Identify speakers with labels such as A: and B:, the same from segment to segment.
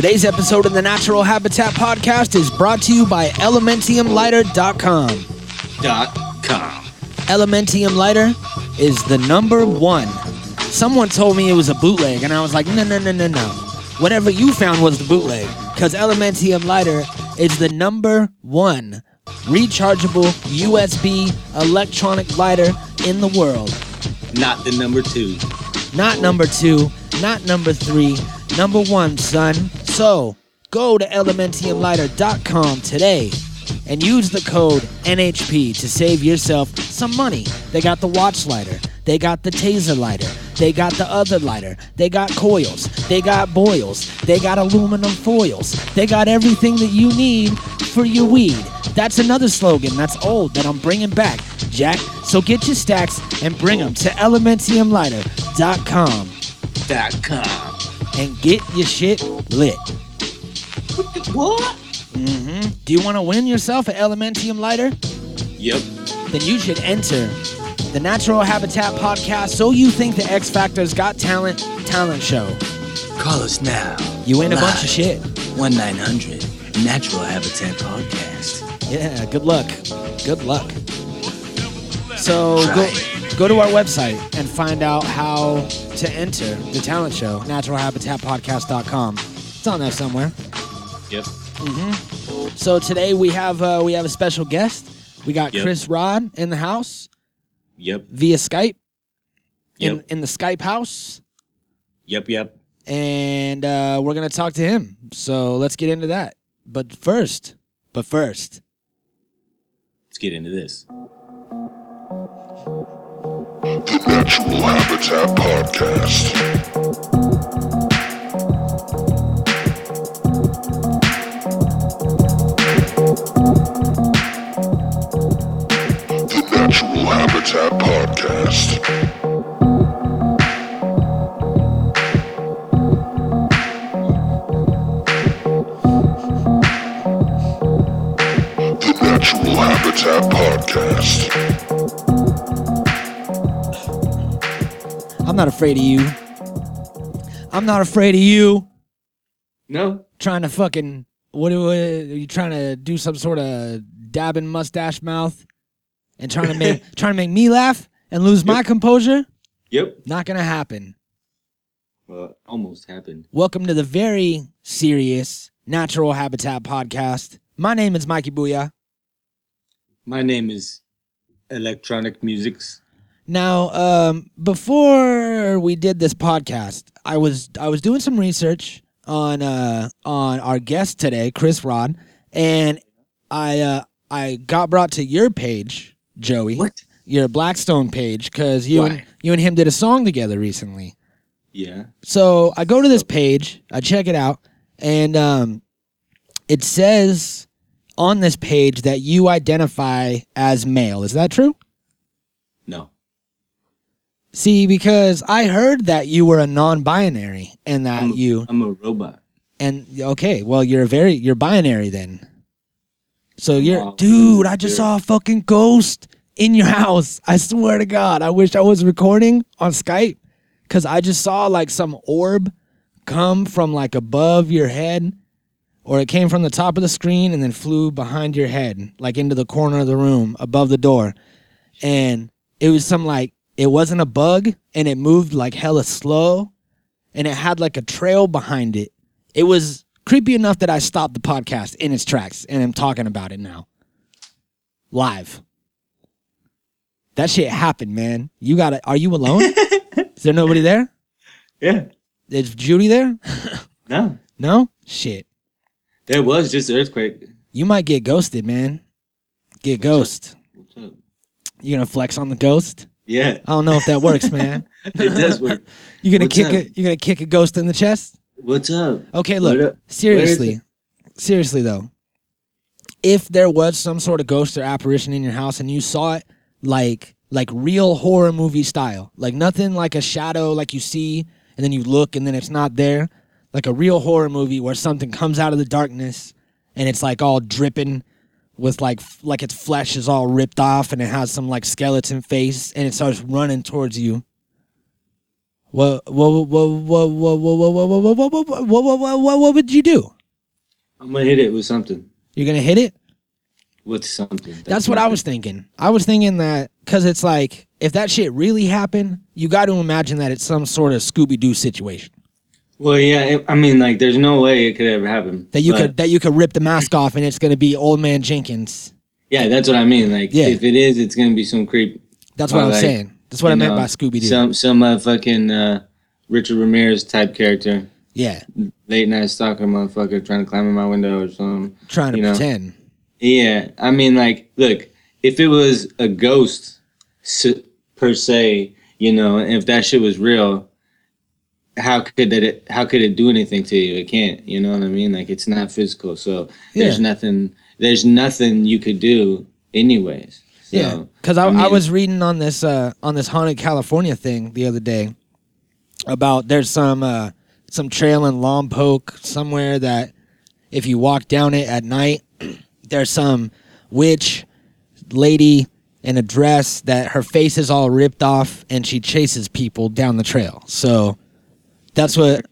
A: Today's episode of the Natural Habitat Podcast is brought to you by ElementiumLighter.com.
B: Dot com.
A: Elementium Lighter is the number one. Someone told me it was a bootleg, and I was like, no, no, no, no, no. Whatever you found was the bootleg, because Elementium Lighter is the number one rechargeable USB electronic lighter in the world.
B: Not the number two.
A: Not number two, not number three, number one, son. So go to elementiumlighter.com today and use the code NHP to save yourself some money. They got the watch lighter, they got the taser lighter, they got the other lighter, they got coils, they got boils, they got aluminum foils, they got everything that you need for your weed. That's another slogan that's old that I'm bringing back, Jack. So get your stacks and bring them to elementiumlighter.com
B: com.
A: And get your shit lit.
B: What?
A: Mm-hmm. Do you want to win yourself an Elementium lighter?
B: Yep.
A: Then you should enter the Natural Habitat podcast. So you think the X Factor's Got Talent talent show?
C: Call us now.
A: You win a bunch of shit.
C: 1 900 Natural Habitat Podcast.
A: Yeah. Good luck. Good luck. So go
C: Try.
A: Go to our website and find out how to enter the talent show. NaturalHabitatPodcast.com. It's on there somewhere.
B: Yep.
A: So today we have uh, we have a special guest. We got
B: Yep.
A: Kris Rod in the house
B: Yep.
A: via Skype. In
B: Yep.
A: in the Skype house.
B: Yep. Yep.
A: And uh, we're gonna talk to him. So let's get into that. But first, but first,
B: Let's get into this.
D: The Natural Habitat Podcast. The Natural Habitat Podcast.
A: I'm not afraid of you. I'm not afraid of you.
B: No.
A: Trying to fucking what, what are you trying to do some sort of dabbing mustache mouth and trying to make trying to make me laugh and lose my composure?
B: Yep.
A: Not gonna happen.
B: Well, almost happened.
A: Welcome to the very serious Natural Habitat Podcast. My name is Mikey Booyah.
B: My name is Electronic Musics.
A: Now, um, before we did this podcast, I was I was doing some research on uh, on our guest today, Kris Rod, and I uh, I got brought to your page, Joey.
B: What?
A: Your Blackstone page, because you and you and him did a song together recently.
B: Yeah.
A: So I go to this page, I check it out, and um, it says on this page that you identify as male. Is that true?
B: No.
A: See, because I heard that you were a non-binary and that
B: I'm,
A: you
B: I'm a robot.
A: and okay, well you're very you're binary then. So you're
B: Wow.
A: dude, I just saw a fucking ghost in your house. I swear to God. I wish I was recording on Skype cuz I just saw like some orb come from like above your head or it came from the top of the screen and then flew behind your head like into the corner of the room above the door. And it was some like it wasn't a bug and it moved like hella slow and it had like a trail behind it. It was creepy enough that I stopped the podcast in its tracks and I'm talking about it now. Live. That shit happened, man. You got to Are you alone? Is there nobody there?
B: Yeah.
A: Is Judy there?
B: No.
A: No? Shit.
B: There was just earthquake.
A: You might get ghosted, man. Get ghost.
B: What's up?
A: You gonna flex on the ghost?
B: Yeah.
A: I don't know if that works, man.
B: It does work.
A: You gonna
B: What's
A: kick
B: up?
A: it? You gonna kick a ghost in the chest?
B: What's up?
A: Okay,
B: What
A: look.
B: up?
A: Seriously. Seriously though. If there was some sort of ghost or apparition in your house and you saw it like like real horror movie style, like nothing like a shadow like you see and then you look and then it's not there, like a real horror movie where something comes out of the darkness and it's like all dripping with like like its flesh is all ripped off and it has some like skeleton face and it starts running towards you. What what what what what what what what what what what what what what what what would you do?
B: I'm gonna hit it with something.
A: You're gonna hit it?
B: With something.
A: That's what I was thinking. I was thinking that because it's like if that shit really happened, you got to imagine that it's some sort of Scooby Doo situation
B: Well, yeah. it- I mean, like, there's no way it could ever happen.
A: that you
B: But,
A: could that you could rip the mask off and it's gonna be Old Man Jenkins.
B: Yeah, that's what I mean. Like,
A: Yeah.
B: if it is, it's gonna be some creep.
A: That's what I'm
B: like,
A: saying. That's what I meant
B: know,
A: by Scooby Doo.
B: Some some uh, fucking uh, Richard Ramirez type character,
A: yeah,
B: late night stalker motherfucker trying to climb in my window or something.
A: trying to
B: you know.
A: pretend.
B: Yeah, I mean, like, look, if it was a ghost per se, you know, if that shit was real, how could that? It, how could it do anything to you? It can't. You know what I mean? Like, it's not physical, so there's nothing. There's nothing you could do, anyways. So,
A: Yeah, because I,
B: I
A: I, was reading on this uh, on this haunted California thing the other day about there's some uh, some trail in Lompoc somewhere that if you walk down it at night, there's some witch lady in a dress that her face is all ripped off and she chases people down the trail. So that's what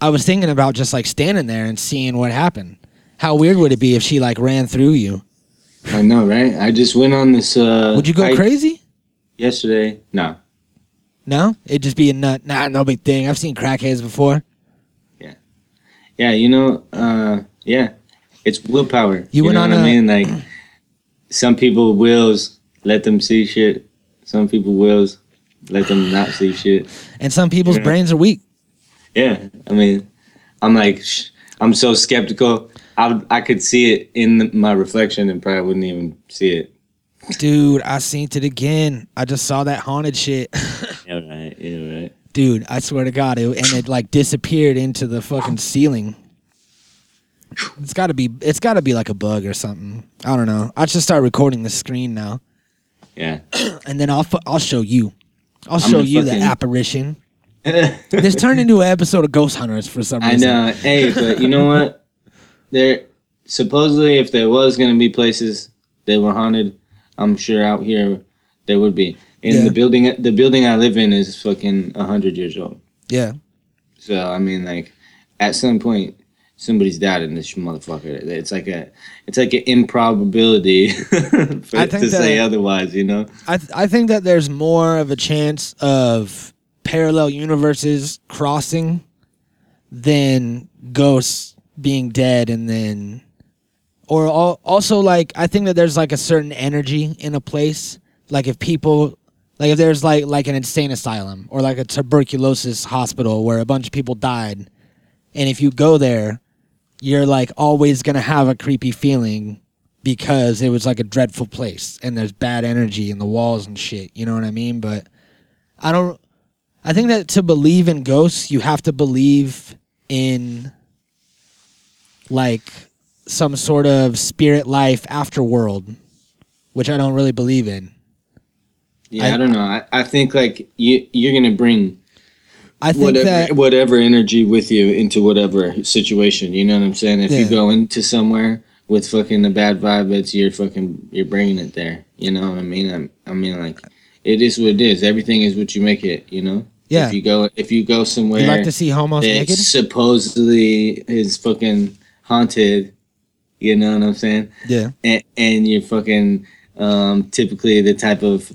A: I was thinking about, just like standing there and seeing what happened. How weird would it be if she like ran through you?
B: I know, right? I just went on this. Uh,
A: Would you go
B: hike
A: crazy?
B: yesterday? No.
A: No, it'd just be a nut. Nah, no big thing. I've seen crackheads before.
B: Yeah, yeah. you know, uh, yeah, it's willpower.
A: You went
B: know
A: on
B: what
A: a-
B: I mean? Like, some people wills let them see shit. Some people wills let them not see shit.
A: And some people's brains are weak.
B: Yeah, I mean, I'm like, sh- I'm so skeptical. I I could see it in the, my reflection and probably wouldn't even see it.
A: Dude, I seen it again. I just saw that haunted shit.
B: Yeah, right. Yeah, right.
A: Dude, I swear to God, it, and it like disappeared into the fucking ceiling. It's got to be. It's got to be like a bug or something. I don't know. I should start recording the screen now,
B: Yeah.
A: and then I'll I'll show you. I'll
B: I'm
A: show you the apparition. This turned into an episode of Ghost Hunters for some reason.
B: I know. Hey, but you know what? There supposedly, if there was gonna be places that were haunted, I'm sure out here there would be. And
A: Yeah.
B: the building, the building I live in is fucking hundred years old.
A: Yeah,
B: So I mean, like, at some point, somebody's died in this motherfucker. It's like a, it's like an improbability for, to say otherwise. You know?
A: I th- I think that there's more of a chance of parallel universes crossing than ghosts being dead and then or al- also like I think that there's like a certain energy in a place like if people like if there's like like an insane asylum or like a tuberculosis hospital where a bunch of people died and if you go there you're like always going to have a creepy feeling because it was like a dreadful place and there's bad energy in the walls and shit. You know what I mean? But I don't. I think that to believe in ghosts, you have to believe in like some sort of spirit life afterworld, which I don't really believe in.
B: Yeah,
A: I-
B: I, don't know. I, I think like you, you're gonna bring
A: I think
B: whatever
A: that
B: whatever energy with you into whatever situation. You know what I'm saying? If
A: Yeah.
B: you go into somewhere with fucking a bad vibe, it's your fucking you're bringing it there. You know what I mean? I'm, I mean like it is what it is. Everything is what you make it. You know?
A: Yeah.
B: If you go if you go somewhere
A: you like to see homos
B: that
A: naked.
B: supposedly is fucking haunted, you know what I'm saying?
A: Yeah,
B: and, and you're fucking um, typically the type of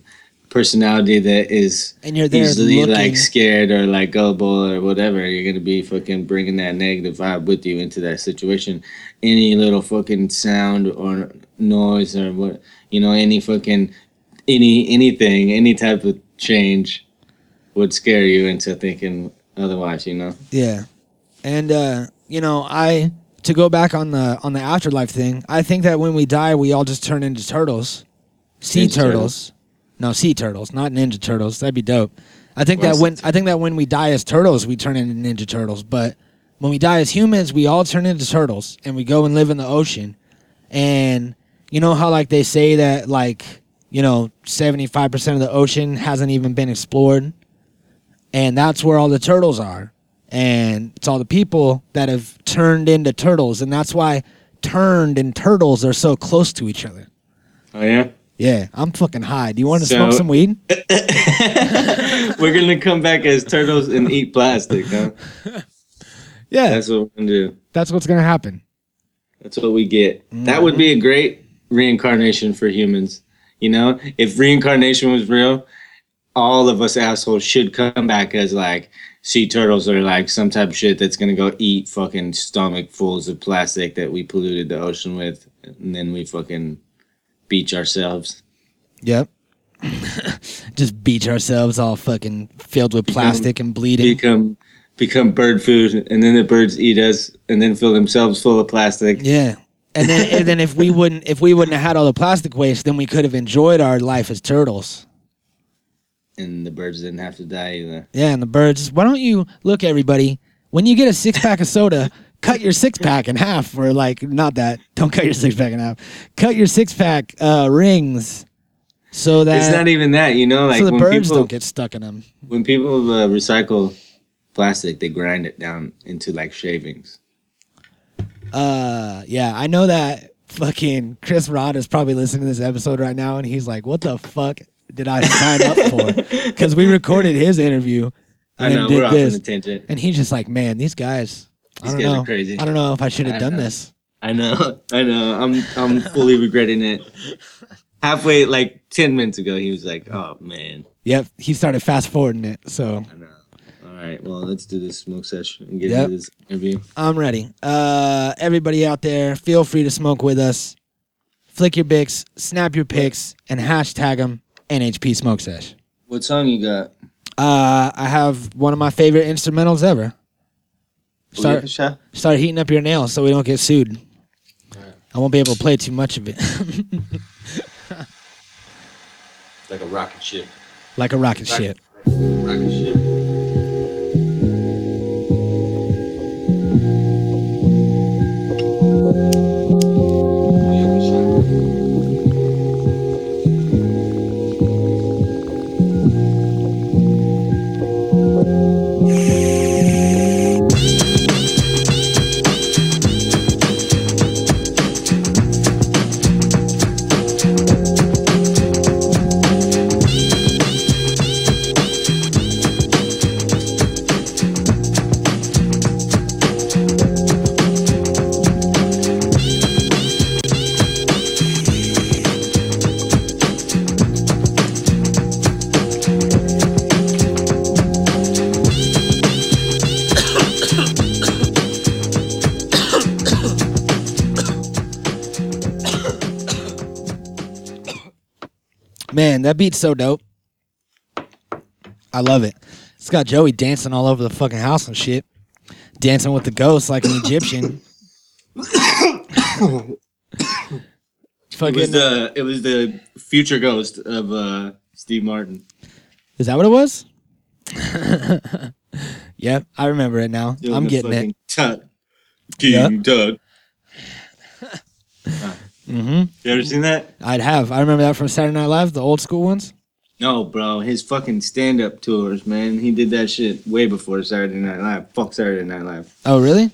B: personality that is
A: and you're there
B: easily
A: looking.
B: like scared or like gullible or whatever. You're gonna be fucking bringing that negative vibe with you into that situation. Any little fucking sound or noise or what you know, any fucking any anything, any type of change would scare you into thinking otherwise. You know.
A: Yeah. And uh, you know, I to go back on the on the afterlife thing, I think that when we die we all just turn into turtles. Sea
B: Ninja
A: turtles. No, sea turtles, not ninja turtles. That'd be dope. I think that when I think that when we die as turtles, we turn into ninja turtles, but when we die as humans, we all turn into turtles and we go and live in the ocean. And you know how like they say that like, you know, 75% of the ocean hasn't even been explored? And that's where all the turtles are and it's all the people that have turned into turtles and that's why turned and turtles are so close to each other
B: Oh yeah.
A: Yeah, I'm fucking high. Do you want to smoke some weed?
B: we're gonna come back as turtles and eat plastic, huh?
A: Yeah, that's,
B: what we're gonna do.
A: That's what's gonna happen.
B: That's what we get. That would mm-hmm. be a great reincarnation for humans. You know, if reincarnation was real, all of us assholes should come back as like sea turtles or like some type of shit that's gonna go eat fucking stomach fulls of plastic that we polluted the ocean with, and then we fucking beach ourselves.
A: Yep. Just beach ourselves all fucking filled with plastic and bleeding.
B: Become become bird food, and then the birds eat us, and then fill themselves full of plastic.
A: Yeah. And then and then if we wouldn't if we wouldn't have had all the plastic waste, then we could have enjoyed our life as turtles.
B: And the birds didn't have to die either.
A: Yeah, and the birds. Why don't you look everybody, when you get a six pack of soda, cut your six pack in half or like not that. Don't cut your six pack in half. Cut your six pack uh rings so that
B: it's not even that, you know. Like
A: so the
B: when
A: birds
B: people
A: don't get stuck in them.
B: when people uh, recycle plastic, they grind it down into like shavings.
A: Uh, yeah, I know that fucking Kris Rod is probably listening to this episode right now, and he's like, "What the fuck did I sign up for?" Because we recorded his interview.
B: I
A: and
B: know
A: then
B: we're
A: did
B: off on
A: this,
B: a tangent.
A: and he's just like, "Man, these guys, I don't
B: guys are
A: know,
B: crazy.
A: I don't know if I should have done this."
B: I know, I know. I'm I'm fully regretting it. Halfway, like ten minutes ago, he was like, "Oh man,
A: Yep, he started fast forwarding it, so
B: I know." All right, well, let's do this smoke session and get
A: Yep.
B: into this interview.
A: I'm ready. Uh, everybody out there, feel free to smoke with us. Flick your bics, snap your pics, and hashtag them NHP Smoke Sesh.
B: What song you got?
A: Uh, I have one of my favorite instrumentals ever. Start
B: Start.
A: start heating up your nails so we don't get sued. I won't be able to play too much of it,
B: Like a rocket ship.
A: like a rocket ship.
B: Rocket ship.
A: Man, that beat's so dope. I love it. It's got Joey dancing all over the fucking house and shit. Dancing with the ghosts like an Egyptian.
B: It was the it was the future ghost of uh, Steve Martin.
A: is that what it was? yep, I remember it now.
B: Doing
A: I'm getting it.
B: Tut. King Tut.
A: hmm
B: You ever seen that?
A: I'd have. I remember that from Saturday Night Live, the old school ones.
B: No, bro. His fucking stand up tours, man. He did that shit way before Saturday Night Live. Fuck Saturday Night Live.
A: Oh, really?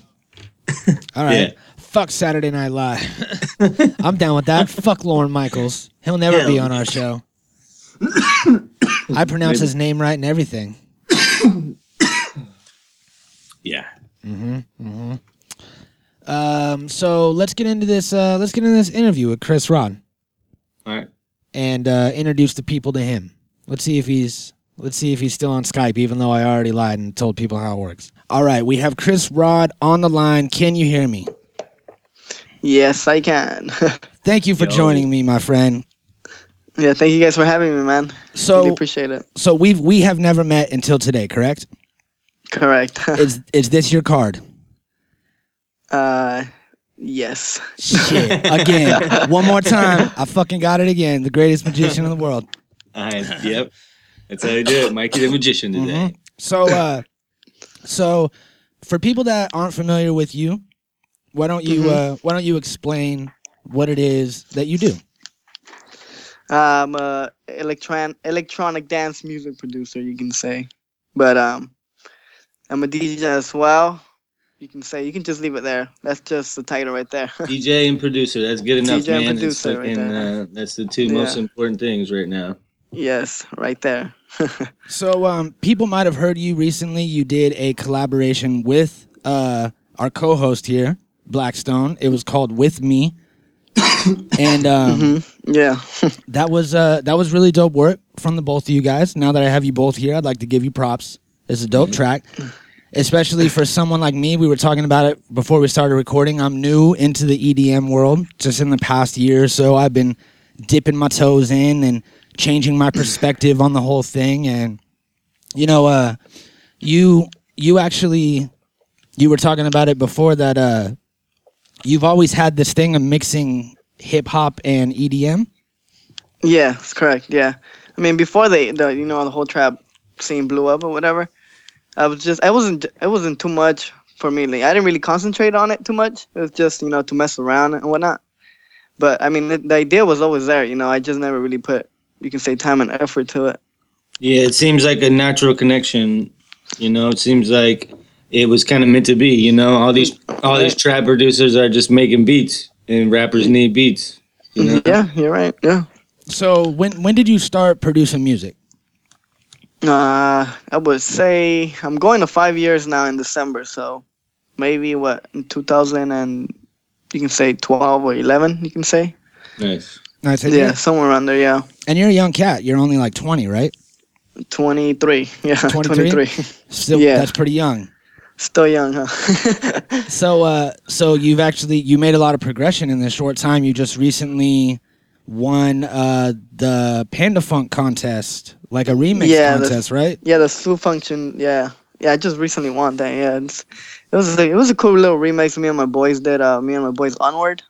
A: All right.
B: Yeah.
A: Fuck Saturday Night Live. I'm down with that. Fuck Lorne Michaels. He'll never be on our show. I pronounce his name right and everything.
B: Yeah.
A: Um, so let's get into this. Uh, let's get into this interview with Kris Rod
B: All right.
A: and uh, introduce the people to him. Let's see if he's. Let's see if he's still on Skype, even though I already lied and told people how it works. All right, we have Kris Rod on the line. Can you hear me?
E: Yes, I can.
A: Thank you for
B: Yo.
A: joining me, my friend.
E: yeah, thank you guys for having me, man. really
A: So,
E: appreciate it.
A: so we've we have never met until today, correct?
E: Correct.
A: Is is this your card?
E: Uh, yes.
A: Shit. Again, one more time. I fucking got it again. The greatest magician in the world.
B: I, yep. That's how you do it. Mikey the Magician today.
A: Mhm. So, uh, so for people that aren't familiar with you, why don't you uh, why don't you explain what it is that you do?
E: I'm a electron electronic dance music producer, you can say. But um, I'm a DJ as well. You can say you can just leave it there. That's just the title right there.
B: DJ and producer. That's good enough,
E: DJ and
B: man. It's
E: producer right there.
B: uh, that's the two most important things right now.
E: yes, right there.
A: So um, people might have heard you recently. You did a collaboration with uh, our co-host here, Blackstone. It was called "With Me," and um,
E: yeah.
A: that was uh, that was really dope work from the both of you guys. Now that I have you both here, I'd like to give you props. It's a dope track, especially for someone like me. We were talking about it before we started recording. I'm new into the EDM world. Just in the past year or so, I've been dipping my toes in and changing my perspective on the whole thing. And you know, uh, you you actually you were talking about it before that. Uh, you've always had this thing of mixing hip hop and EDM.
E: Yeah, that's correct. Yeah, I mean before they, the you know the whole trap scene blew up or whatever, I was just I wasn't it wasn't too much for me. Like I didn't really concentrate on it too much. It was just you know to mess around and whatnot. But I mean the, the idea was always there. You know I just never really put you can say time and effort to it.
B: Yeah, it seems like a natural connection. You know, it seems like it was kind of meant to be. You know, all these all these trap producers are just making beats, and rappers need beats. You know,
E: Yeah, you're right. Yeah.
A: So when when did you start producing music?
E: Uh, I would say I'm going to five years now in December. So maybe what in 2000 and you can say 12 or 11. You can say.
B: nice.
A: Nice. And
E: Yeah,
A: You're,
E: somewhere around there. Yeah.
A: and you're a young cat. You're only like 20, right?
E: 23. Yeah,
A: 23?
E: 23.
A: Still,
E: Yeah.
A: that's pretty young.
E: Still young, huh?
A: So, uh, so you've actually you made a lot of progression in this short time. You just recently won uh, the Panda Funk contest, like a remix
E: Yeah, the-
A: contest, right?
E: yeah, the slew function. Yeah, yeah. I just recently won that. Yeah, it's, it was a, it was a cool little remix. Me and my boys did. Uh, me and my boys onward,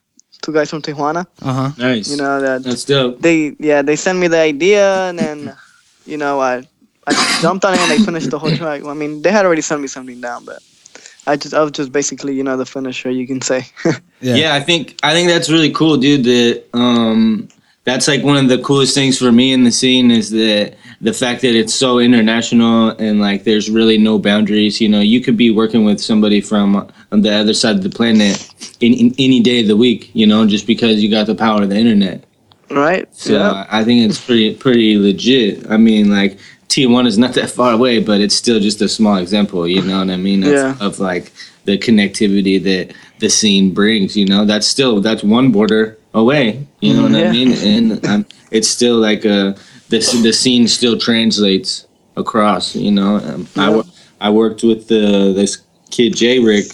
E: two guys from Tijuana.
A: Uh huh.
B: Nice.
E: You know that
B: That's dope.
E: they yeah they sent me the idea and then you know I I jumped on it and I finished the whole track. I mean they had already sent me something down, but I just I was just basically you know the finisher you can say.
B: Yeah. yeah, I think I think that's really cool, dude. That um, that's like one of the coolest things for me in the scene is that the fact that it's so international and like there's really no boundaries. You know, you could be working with somebody from on the other side of the planet in, in any day of the week. You know, just because you got the power of the internet.
E: right?
B: So
E: yeah.
B: I think it's pretty pretty legit. I mean, like TJ is not that far away, but it's still just a small example. You know what I mean? Of,
E: Yeah.
B: of like the connectivity that the scene brings. You know, that's still that's one border away. You know what I
E: Yeah.
B: mean? And um, it's still like a the the scene still translates across. You know, um, I
E: Yeah.
B: wo- I worked with the this kid J Rick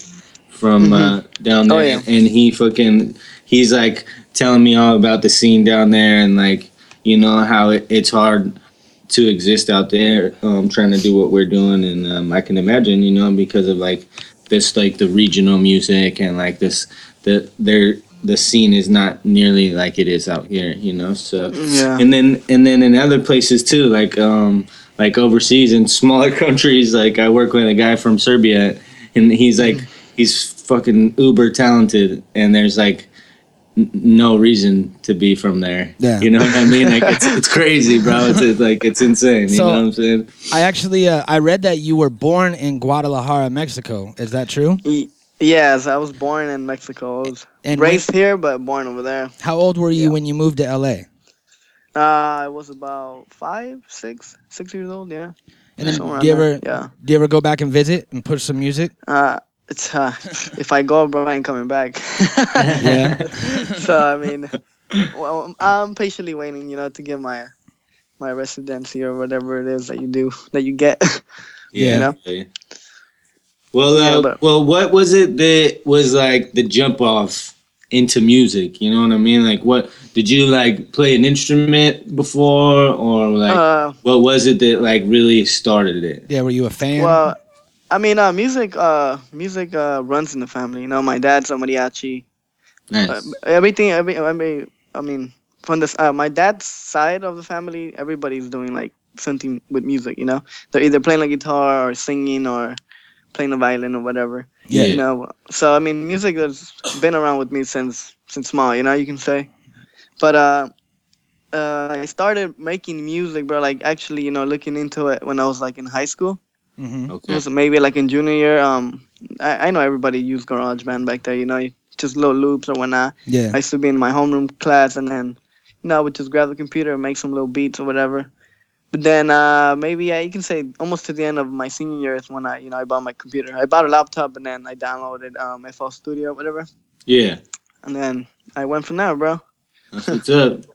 B: from uh, down
E: Oh,
B: there,
E: yeah.
B: and he fucking he's like telling me all about the scene down there and like you know how it, it's hard to exist out there um, trying to do what we're doing. And um, i can imagine you know because of like this like the regional music and like this the their the scene is not nearly like it is out here you know? So
E: Yeah.
B: and then and then in other places too like um like overseas in smaller countries like i work with a guy from serbia and he's like he's fucking uber talented. And there's like n- no reason to be from there
A: Yeah.
B: you know what i mean like it's it's crazy bro it's, it's like it's insane you know what i'm saying
A: I actually uh, I read that you were born in Guadalajara, Mexico. Is that true?
E: Y- Yes, I was born in Mexico. I was
A: And
E: raised here, but born over there.
A: How old were you
E: Yeah.
A: when you moved to LA?
E: Uh, I was about five, six, six years old. Yeah.
A: And then
E: Somewhere
A: do you ever
E: there, Yeah.
A: do you ever go back and visit and push some music?
E: Uh, it's uh, if I go, bro, I ain't coming back.
A: Yeah.
E: so I mean, well, I'm patiently waiting, you know, to get my my residency or whatever it is that you do that you get.
A: Yeah.
E: You know?
B: okay. well uh,
E: Yeah, but-
B: well what was it that was like the jump off into music you know what i mean like what did you like play an instrument before or like
E: uh,
B: what was it that like really started it
A: Yeah. Were you a fan?
E: well, I mean, uh, music, uh, music uh, runs in the family. You know, my dad's a mariachi.
B: nice
E: Uh, everything, every, I mean, I mean, from this, uh, my dad's side of the family, everybody's doing like something with music. You know, they're either playing a guitar or singing or playing the violin or whatever.
A: Yeah.
E: You know, so I mean, music has been around with me since since small. You know, you can say, but uh. Uh, I started making music, bro. Like actually, you know, looking into it when I was like in high school.
A: Hmm
B: okay
E: So maybe like in junior year. Um, I, I know everybody used GarageBand back there. You know, just little loops or whatnot.
A: Yeah.
E: I used to be in my homeroom class, and then you know I would just grab the computer and make some little beats or whatever. But then uh, maybe yeah, you can say almost to the end of my senior year is when I you know I bought my computer. I bought a laptop and then I downloaded um, FL Studio or whatever,
B: Yeah,
E: and then I went from there, bro.
B: that's what's up.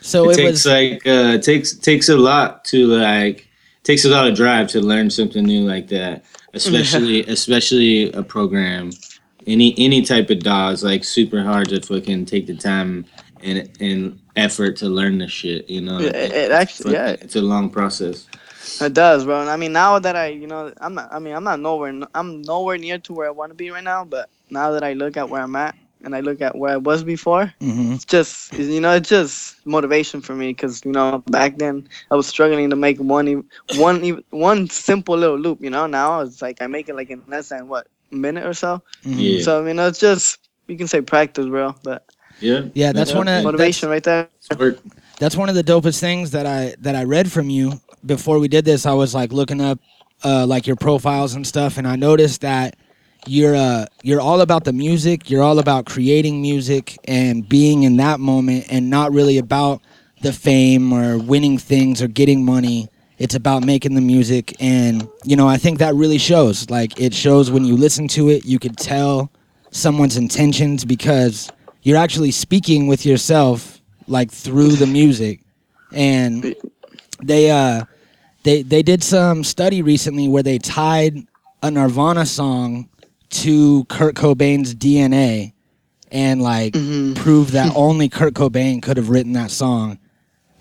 A: So
B: it,
A: it,
B: takes
A: was
B: like uh takes takes a lot to like takes a lot of drive to learn something new like that especially especially a program any any type of DAW is like super hard to fucking take the time and and effort to learn the shit you know
E: It, it, it actually yeah,
B: it's a long process
E: It does, bro. And I mean, now that I, you know, I'm not. I mean, I'm not nowhere. I'm nowhere near to where I want to be right now. But now that I look at where I'm at and I look at where I was before,
A: Mhm.
E: it's just, you know, it's just motivation for me. Cause you know, back then I was struggling to make one, one, one simple little loop. You know, now it's like I make it like in less than what minute or so.
A: Mhm.
B: yeah
E: So I mean, it's just you can say practice, bro. But
B: yeah
A: Yeah, that's
B: Yeah.
A: one of
E: motivation right there.
B: It's work.
A: that's one of the dopest things that I that I read from you before we did this. I was like looking up uh, like your profiles and stuff, and I noticed that you're uh you're all about the music. You're all about creating music and being in that moment, and not really about the fame or winning things or getting money. It's about making the music, and you know I think that really shows. Like it shows when you listen to it, you could tell someone's intentions because you're actually speaking with yourself like through the music and they uh they they did some study recently where they tied a Nirvana song to Kurt Cobain's DNA and like
E: Mhm.
A: proved that only Kurt Cobain could have written that song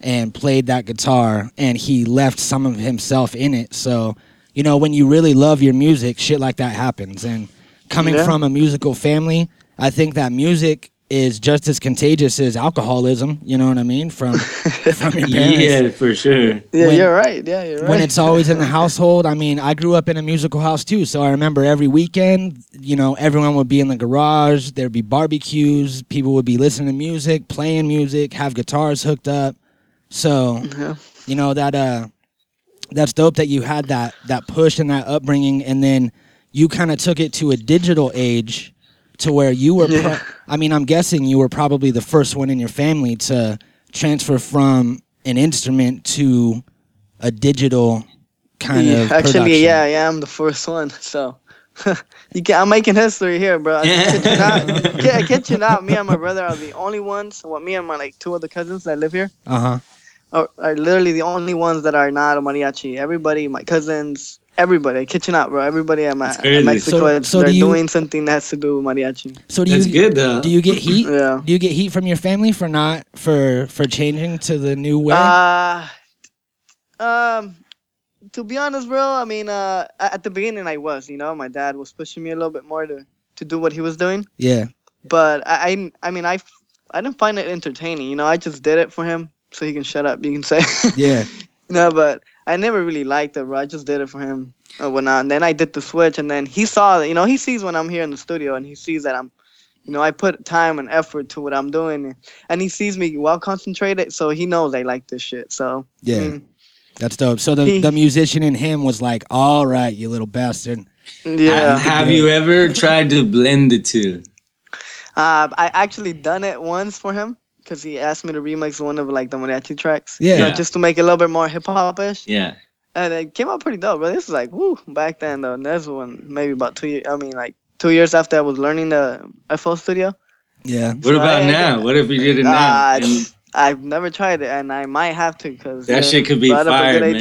A: and played that guitar and he left some of himself in it so you know when you really love your music shit like that happens and coming
E: Yeah.
A: from a musical family I think that music is just as contagious as alcoholism you know what I mean from from your parents
B: yeah for sure
E: Yeah,
A: When-
E: you're right. Yeah, you're right.
A: when it's always in the household. I mean, I grew up in a musical house too, so I remember every weekend, you know, everyone would be in the garage. There'd be barbecues. People would be listening to music, playing music, have guitars hooked up. So,
E: Yeah.
A: you know that uh, that's dope that you had that that push and that upbringing, and then you kind of took it to a digital age, to where you were. pro- I mean, I'm guessing you were probably the first one in your family to transfer from an instrument to a digital kind
E: Yeah,
A: of
E: actually,
A: production.
E: yeah, yeah, I'm the first one. So you can, I'm making history here, bro. I kid you not. I kid you not. Me and my brother are the only ones. Well, me and my like two other cousins that live here
A: Uh huh.
E: are, are literally the only ones that are not a mariachi. Everybody, my cousins, everybody. I kid you not, bro. Everybody at, my,
B: That's
E: at. Mexico,
A: So- so
E: they're
A: do you-
E: doing something that has to do with mariachi.
A: So do
B: that's
A: you
B: good though
A: do you get heat?
E: Yeah.
A: Do you get heat from your family for not for for changing to the new way?
E: Uh, um, to be honest, bro, I mean, uh, at the beginning I was, you know, my dad was pushing me a little bit more to, to do what he was doing.
A: yeah.
E: But I, I, I mean, I, I didn't find it entertaining. You know, I just did it for him so he can shut up. You can say.
A: Yeah.
E: no, but I never really liked it, bro. I just did it for him or whatnot. And then I did the switch, and then he saw that. You know, he sees when I'm here in the studio, and he sees that I'm, you know, I put time and effort to what I'm doing, and he sees me well concentrated, so he knows I like this shit. So I
A: Yeah.
E: mean,
A: That's dope. So the,
E: He-
A: the musician in him was like, "All right, you little bastard."
E: yeah.
B: have you ever tried to blend the two
E: Uh, I actually done it once for him because he asked me to remix one of like the mariachi tracks.
A: Yeah.
E: You know, just to make it a little bit more hip hop ish.
B: yeah
E: And it came out pretty dope, bro. This is like woo back then though. And this one maybe about two years. I mean like two years after I was learning the FL Studio.
A: Yeah.
B: what about
E: I-
B: now what if you did it now And
E: I've never tried it, and I might have to because
B: that shit could be fire man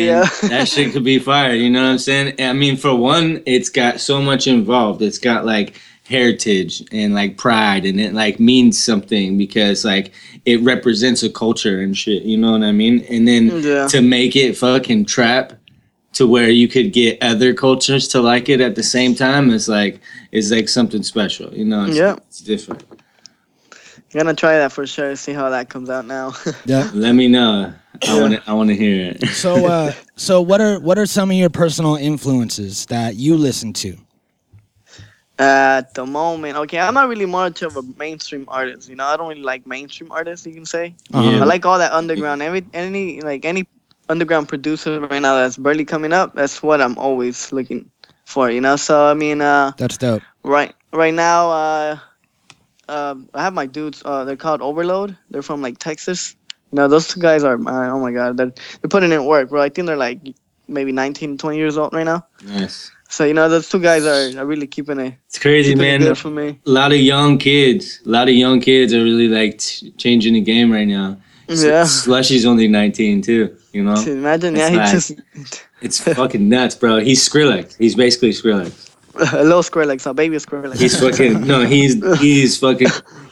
B: that shit could be fire you know what i'm saying i mean for one it's got so much involved it's got like heritage and like pride and it like means something because like it represents a culture and shit you know what i mean and then
E: Yeah.
B: to make it fucking trap to where you could get other cultures to like it at the same time is like is like something special you know it's,
E: Yeah.
B: it's different
E: gonna try that for sure. See how that comes out now.
A: Yeah.
B: let me know i want to i want to hear it
A: So uh so what are what are some of your personal influences that you listen to?
E: At the moment, okay, I'm not really much of a mainstream artist. You know, I don't really like mainstream artists. You can say.
A: Uh-huh.
B: Yeah.
E: I like all that underground. Every any like any underground producer right now that's barely coming up. That's what I'm always looking for you know. So I mean, uh,
A: That's dope.
E: right right now, uh, uh, I have my dudes. Uh, they're called Overload. They're from like Texas. You know, those two guys are. Uh, oh my god, they're they're putting in work, bro. I think they're like maybe 19, 20 years old right now.
B: Nice.
E: So you know, those two guys are, are really keeping it
B: It's crazy, man.
E: it for me.
B: A lot of young kids, a lot of young kids are really like t- changing the game right now. S-
E: Yeah.
B: Slushii's only 19 too. You know,
E: Imagine,
B: It's
E: yeah, he
B: like-
E: just
B: it's fucking nuts, bro. He's Skrillex. He's basically Skrillex.
E: a little Skrillex, a baby Skrillex.
B: He's fucking no. He's he's fucking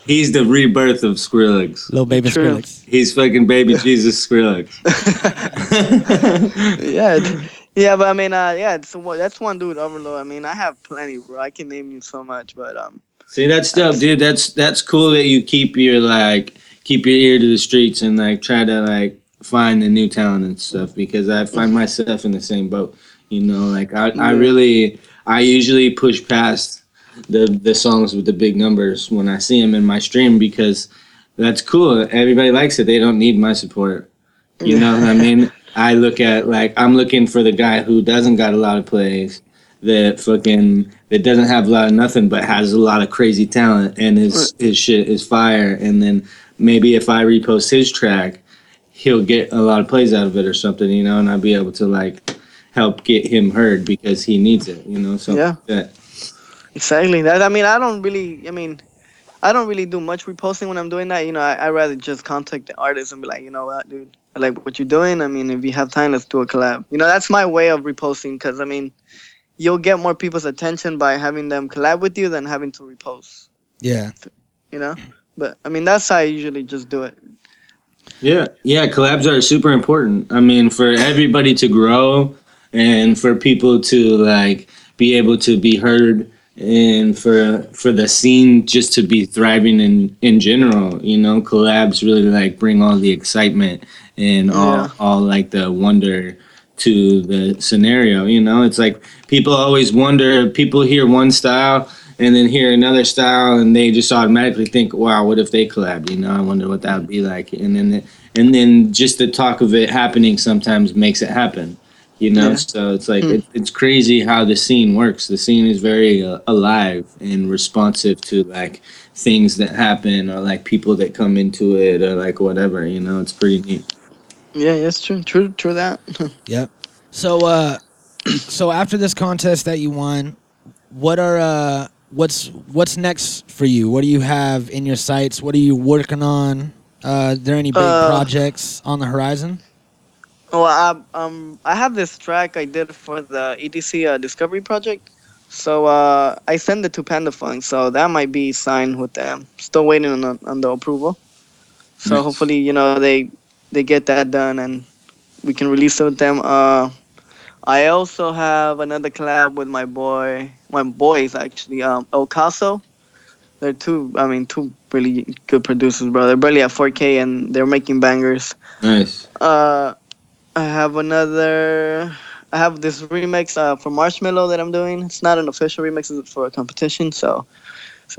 B: he's the rebirth of Skrillex.
A: Little baby
E: True.
A: Skrillex.
B: He's fucking baby Jesus Skrillex.
E: yeah, it- yeah, but I mean, uh, yeah, that's one dude overload. I mean, I have plenty, bro. I can name you so much, but um,
B: See that stuff, dude. That's that's cool that you keep your like keep your ear to the streets and like try to like find the new talent and stuff because I find myself in the same boat. You know, like I, I really I usually push past the the songs with the big numbers when I see them in my stream because that's cool. Everybody likes it. They don't need my support. You know what I mean? I look at like I'm looking for the guy who doesn't got a lot of plays, that fucking that doesn't have a lot of nothing but has a lot of crazy talent and his his shit is fire. And then maybe if I repost his track, he'll get a lot of plays out of it or something, you know, and I'll be able to like help get him heard because he needs it, you know. So
E: Yeah.
B: that
E: exactly. That I mean, I don't really. I mean, I don't really do much reposting when I'm doing that. You know, I I rather just contact the artist and be like, you know what, dude, I like what you're doing. I mean, if you have time, let's do a collab. You know, that's my way of reposting because I mean, you'll get more people's attention by having them collab with you than having to repost.
A: Yeah.
E: You know, but I mean, that's how I usually just do it.
B: Yeah, yeah, collabs are super important. I mean, for everybody to grow and for people to like be able to be heard and for for the scene just to be thriving in in general, you know, collabs really like bring all the excitement and all
E: Yeah.
B: all like the wonder to the scenario, you know? It's like people always wonder, people hear one style and then hear another style and they just automatically think wow what if they collab?" you know i wonder what that would be like and then and then just the talk of it happening sometimes makes it happen you know
E: Yeah.
B: so it's like it, it's crazy how the scene works the scene is very uh, alive and responsive to like things that happen or like people that come into it or like whatever you know it's pretty neat
E: Yeah, that's true. True, true that.
A: Yep. So uh so after this contest that you won, what are uh what's what's next for you? What do you have in your sights? What are you working on? Uh there any big
E: Uh,
A: projects on the horizon?
E: Well, I, um, I have this track I did for the EDC uh, Discovery Project. So uh, I sent it to Panda Funk, so that might be signed with them. Still waiting on the, on the approval. So
B: Nice.
E: hopefully, you know, they they get that done and we can release it with them. Uh, I also have another collab with my boy, my boys actually, um, El Caso. They're two, I mean, two really good producers, bro. They're barely at 4K and they're making bangers.
B: nice
E: Uh, I have another. I have this remix uh, for Marshmello that I'm doing. It's not an official remix; it's for a competition. So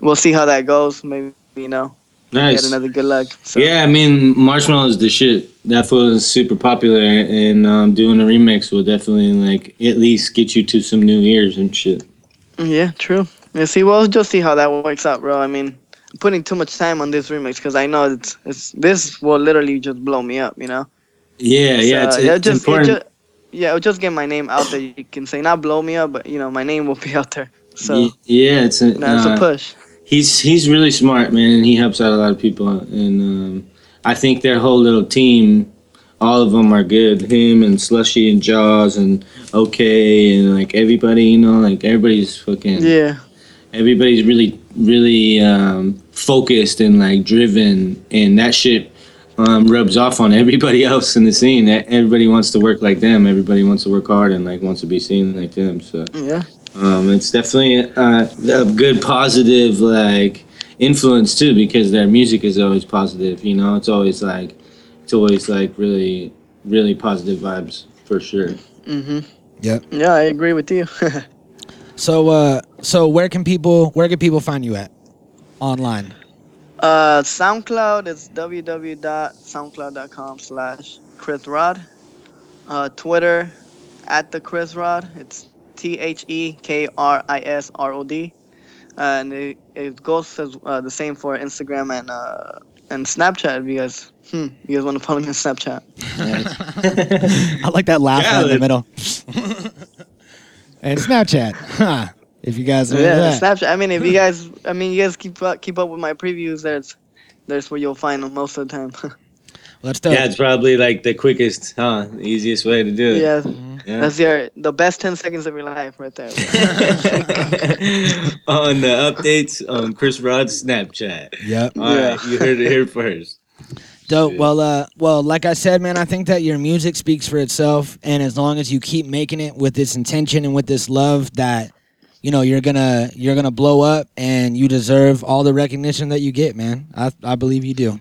E: we'll see how that goes. Maybe you know,
B: nice
E: get another good luck. So,
B: Yeah, I mean, Marshmello is the shit. That is super popular, and um, doing a remix will definitely like at least get you to some new ears and shit.
E: yeah, true. Yeah, see, we'll just see how that works out, bro. I mean, I'm putting too much time on this remix because I know it's, it's this will literally just blow me up. You know.
B: Yeah, yeah,
E: So, yeah,
B: it's
E: just, it
B: important.
E: ju- yeah, it'll just get my name out there. You can say not blow me up, but you know, my name will be out there. So
B: yeah, it's a, uh,
E: a push.
B: He's he's really smart, man. and He helps out a lot of people, and um, I think their whole little team, all of them are good. Him and Slushii and Jauz and Ookay and like everybody, you know, like everybody's fucking.
E: Yeah.
B: everybody's really really um, focused and like driven and that shit um, rubs off on everybody else in the scene everybody wants to work like them everybody wants to work hard and like wants to be seen like them so
E: Yeah.
B: Um, it's definitely uh, a good positive like influence too because their music is always positive you know it's always like it's always like really really positive vibes for sure
E: Mhm.
A: Yep.
E: Yeah, I agree with you.
A: So uh so where can people where can people find you at online?
E: uh, SoundCloud is www.soundcloud.com slash Kris Rod. Uh, Twitter at the Kris Rod. It's T T H E K R I S R O D, and it, it goes as uh, the same for Instagram and uh, and Snapchat. If you guys, hmm, you guys want to follow me on Snapchat?
A: I like that laugh right in the middle. and Snapchat, huh? If you guys
E: yeah,
A: that.
E: Snapchat. I mean, if you guys, I mean, you guys keep up, keep up with my previews. There's, there's where you'll find them most of the time.
A: Let's do
B: Yeah,
A: it.
B: it's probably like the quickest, huh? The easiest way to do it.
E: yeah,
B: Yeah.
E: that's your the best ten seconds of your life right there.
B: on the updates on Kris Rod's Snapchat.
A: Yep.
B: All right,
E: Yeah.
B: you heard it here first.
A: Dope.
B: Yeah.
A: Well, uh, well, like I said, man, I think that your music speaks for itself, and as long as you keep making it with this intention and with this love, that you know you're gonna you're gonna blow up, and you deserve all the recognition that you get, man. I I believe you do.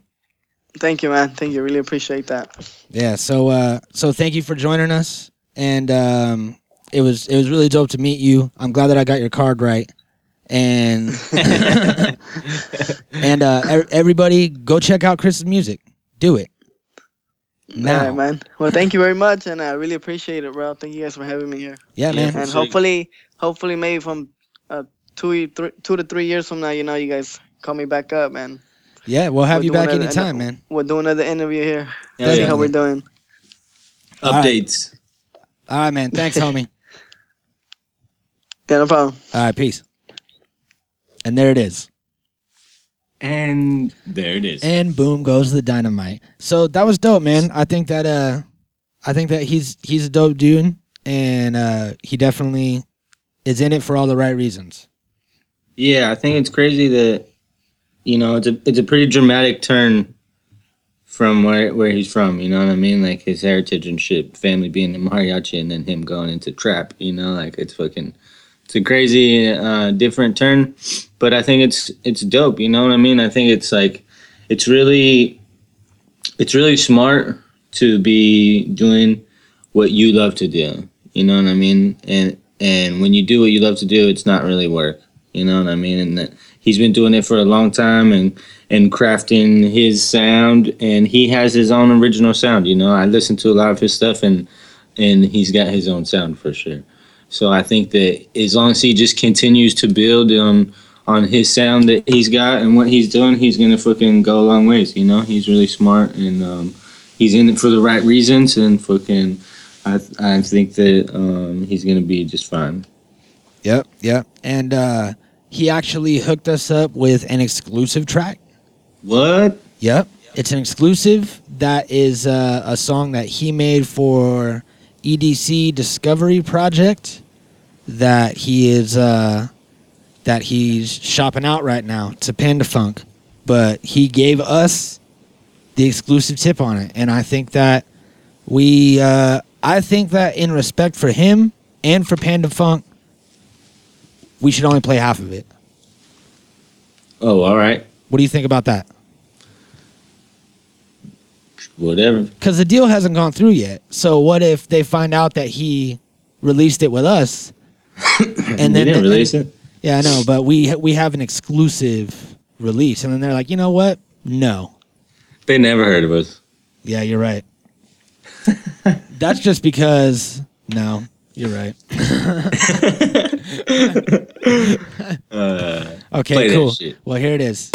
E: Thank you, man. Thank you. Really appreciate that.
A: Yeah. So uh, so thank you for joining us, and um, it was it was really dope to meet you. I'm glad that I got your card right, and and uh, everybody go check out Kris's music. Do it
E: All
A: now.
E: right, man. Well, thank you very much, and I really appreciate it, bro. Thank you guys for having me here.
A: Yeah,
B: Yeah.
A: man.
E: And hopefully, hopefully, maybe from uh, two, three, two to three years from now, you know, you guys call me back up, man.
A: Yeah, we'll have
E: We're
A: you back
E: it-
A: anytime, man.
E: We'll do another interview here.
B: Hell
E: See
B: yeah.
E: how we're doing.
A: All right.
B: Updates.
A: All right, man. Thanks, homie.
E: Yeah, no problem.
A: All right, peace. And there it is.
B: And there it is.
A: And boom goes the dynamite. So that was dope, man. I think that uh I think that he's he's a dope dude and uh he definitely is in it for all the right reasons.
B: Yeah, I think it's crazy that you know it's a it's a pretty dramatic turn from where where he's from. You know what I mean? Like his heritage and shit, family being in mariachi, and then him going into trap. You know, like it's fucking it's a crazy uh, different turn, but I think it's it's dope. You know what I mean? I think it's like it's really it's really smart to be doing what you love to do. You know what I mean? And and when you do what you love to do, it's not really work. You know what I mean? And that he's been doing it for a long time and and crafting his sound and he has his own original sound, you know. I listen to a lot of his stuff and and he's got his own sound for sure. So I think that as long as he just continues to build on on his sound that he's got and what he's doing, he's gonna fucking go a long ways, you know. He's really smart and um, he's in it for the right reasons and fucking I I think that um, he's gonna be just fine.
A: Yep, yep. And uh he actually hooked us up with an exclusive track.
B: What?
A: Yep. It's an exclusive that is uh, a song that he made for EDC Discovery Project that he is uh, that he's shopping out right now to Panda Funk. But he gave us the exclusive tip on it, and I think that we uh, I think that in respect for him and for Panda Funk, we should only play half of it.
B: Oh, all right.
A: What do you think about that?
B: Whatever.
A: because the deal hasn't gone through yet. So what if they find out that he released it with us, and then
B: didn't release it.
A: Yeah, I know, but we we have an exclusive release, and then they're like, you know what? No.
B: They never heard of us.
A: Yeah, you're right. That's just because. No, you're right.
B: Uh,
A: Okay, cool. Well, here it is.